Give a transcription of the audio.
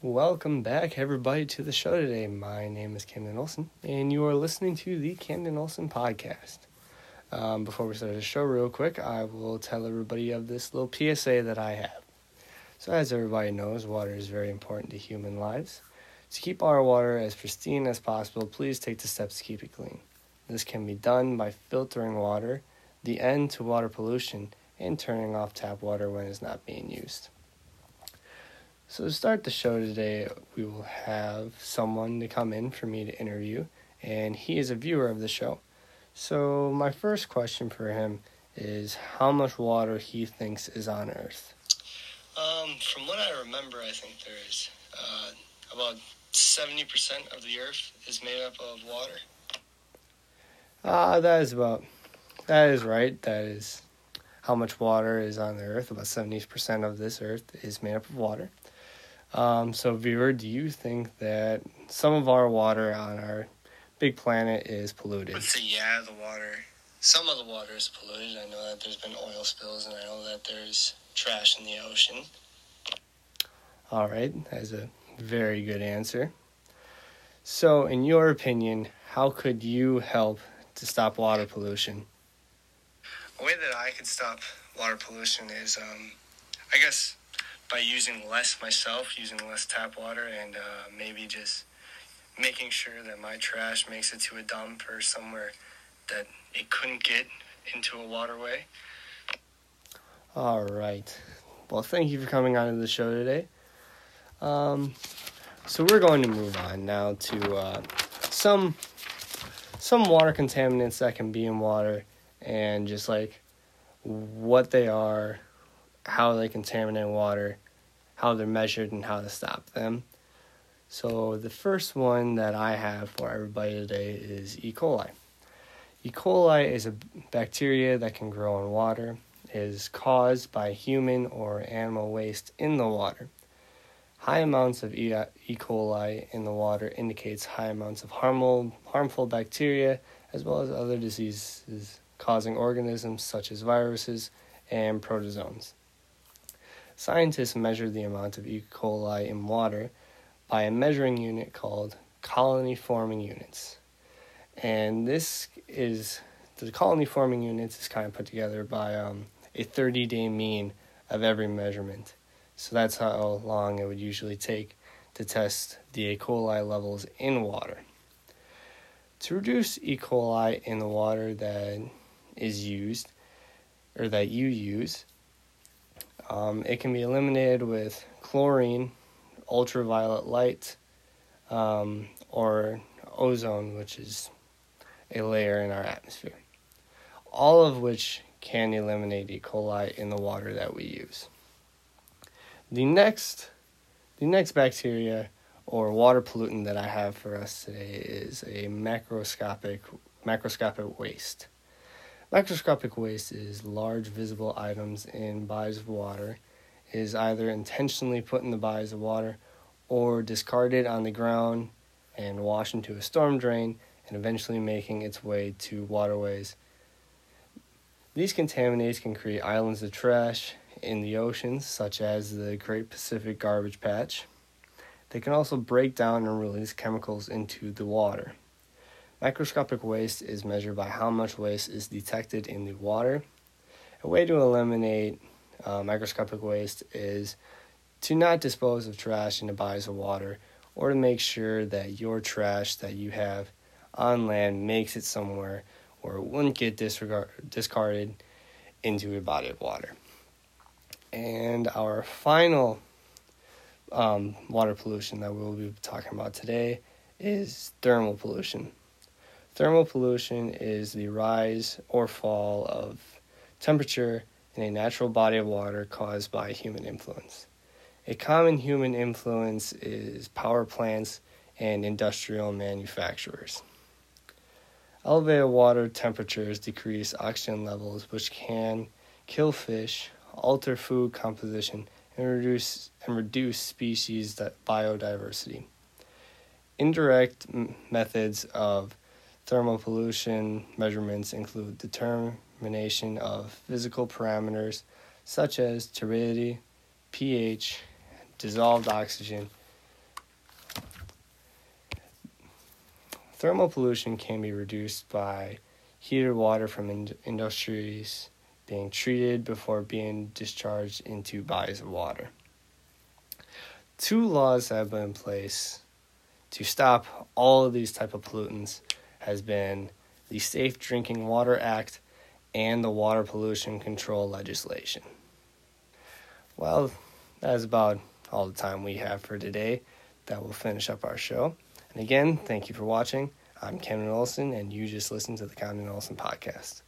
Welcome back, everybody, to the show today. My name is Camden Olson, and you are listening to the Camden Olson podcast. Um, before we start the show, real quick, I will tell everybody of this little PSA that I have. So, as everybody knows, water is very important to human lives. To keep our water as pristine as possible, please take the steps to keep it clean. This can be done by filtering water, the end to water pollution, and turning off tap water when it's not being used. So, to start the show today, we will have someone to come in for me to interview, and he is a viewer of the show. So, my first question for him is how much water he thinks is on Earth. Um, from what I remember, I think there is uh, about 70% of the Earth is made up of water. Ah, uh, that is about, that is right. That is how much water is on the Earth. About 70% of this Earth is made up of water. Um, so, viewer, do you think that some of our water on our big planet is polluted? Say, yeah, the water. Some of the water is polluted. I know that there's been oil spills, and I know that there's trash in the ocean. All right, that's a very good answer. So, in your opinion, how could you help to stop water pollution? A way that I could stop water pollution is, um, I guess, by using less myself, using less tap water, and uh, maybe just making sure that my trash makes it to a dump or somewhere that it couldn't get into a waterway. All right. Well, thank you for coming on to the show today. Um, so we're going to move on now to uh, some some water contaminants that can be in water, and just like what they are, how they contaminate water, how they're measured, and how to stop them. So, the first one that I have for everybody today is E. coli. E. coli is a bacteria that can grow in water. It is caused by human or animal waste in the water. High amounts of E. coli in the water indicates high amounts of harmful, harmful bacteria as well as other diseases causing organisms such as viruses and protozoans. Scientists measure the amount of E. coli in water by a measuring unit called colony forming units. And this is the colony forming units is kind of put together by um, a 30 day mean of every measurement. So that's how long it would usually take to test the E. coli levels in water. To reduce E. coli in the water that is used or that you use, um, it can be eliminated with chlorine, ultraviolet light, um, or ozone, which is a layer in our atmosphere. All of which can eliminate E. coli in the water that we use. The next, the next bacteria or water pollutant that I have for us today is a macroscopic macroscopic waste. Macroscopic waste is large visible items in bodies of water. It is either intentionally put in the bodies of water or discarded on the ground and washed into a storm drain and eventually making its way to waterways. These contaminants can create islands of trash in the oceans, such as the Great Pacific Garbage Patch. They can also break down and release chemicals into the water. Microscopic waste is measured by how much waste is detected in the water. A way to eliminate uh, microscopic waste is to not dispose of trash in the bodies of water or to make sure that your trash that you have on land makes it somewhere where it wouldn't get disregard- discarded into a body of water. And our final um, water pollution that we'll be talking about today is thermal pollution. Thermal pollution is the rise or fall of temperature in a natural body of water caused by human influence. A common human influence is power plants and industrial manufacturers. Elevated water temperatures decrease oxygen levels, which can kill fish, alter food composition, and reduce and reduce species biodiversity. Indirect methods of Thermal pollution measurements include determination of physical parameters such as turbidity, pH, dissolved oxygen. Thermal pollution can be reduced by heated water from in- industries being treated before being discharged into bodies of water. Two laws have been in place to stop all of these type of pollutants has been the Safe Drinking Water Act and the water pollution control legislation. Well, that is about all the time we have for today. That will finish up our show. And again, thank you for watching. I'm Cameron Olson, and you just listened to the Cameron Olson podcast.